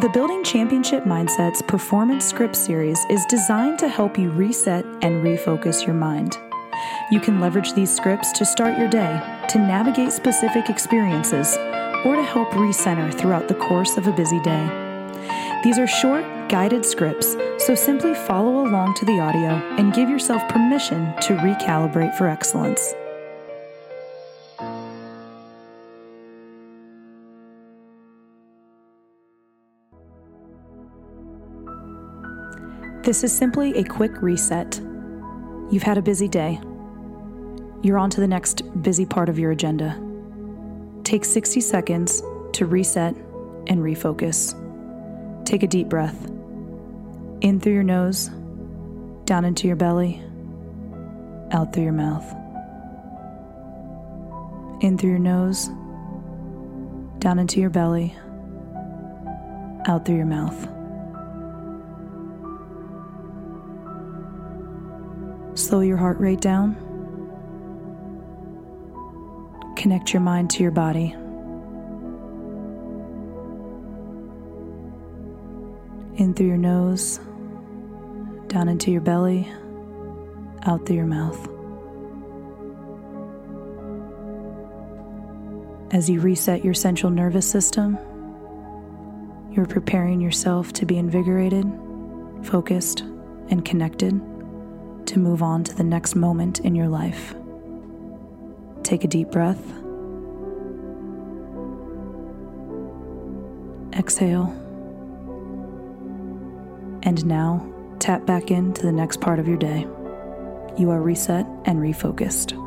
The Building Championship Mindsets Performance Script Series is designed to help you reset and refocus your mind. You can leverage these scripts to start your day, to navigate specific experiences, or to help recenter throughout the course of a busy day. These are short, guided scripts, so simply follow along to the audio and give yourself permission to recalibrate for excellence. This is simply a quick reset. You've had a busy day. You're on to the next busy part of your agenda. Take 60 seconds to reset and refocus. Take a deep breath. In through your nose, down into your belly, out through your mouth. In through your nose, down into your belly, out through your mouth. Slow your heart rate down. Connect your mind to your body. In through your nose, down into your belly, out through your mouth. As you reset your central nervous system, you're preparing yourself to be invigorated, focused, and connected to move on to the next moment in your life. Take a deep breath. Exhale. And now tap back into the next part of your day. You are reset and refocused.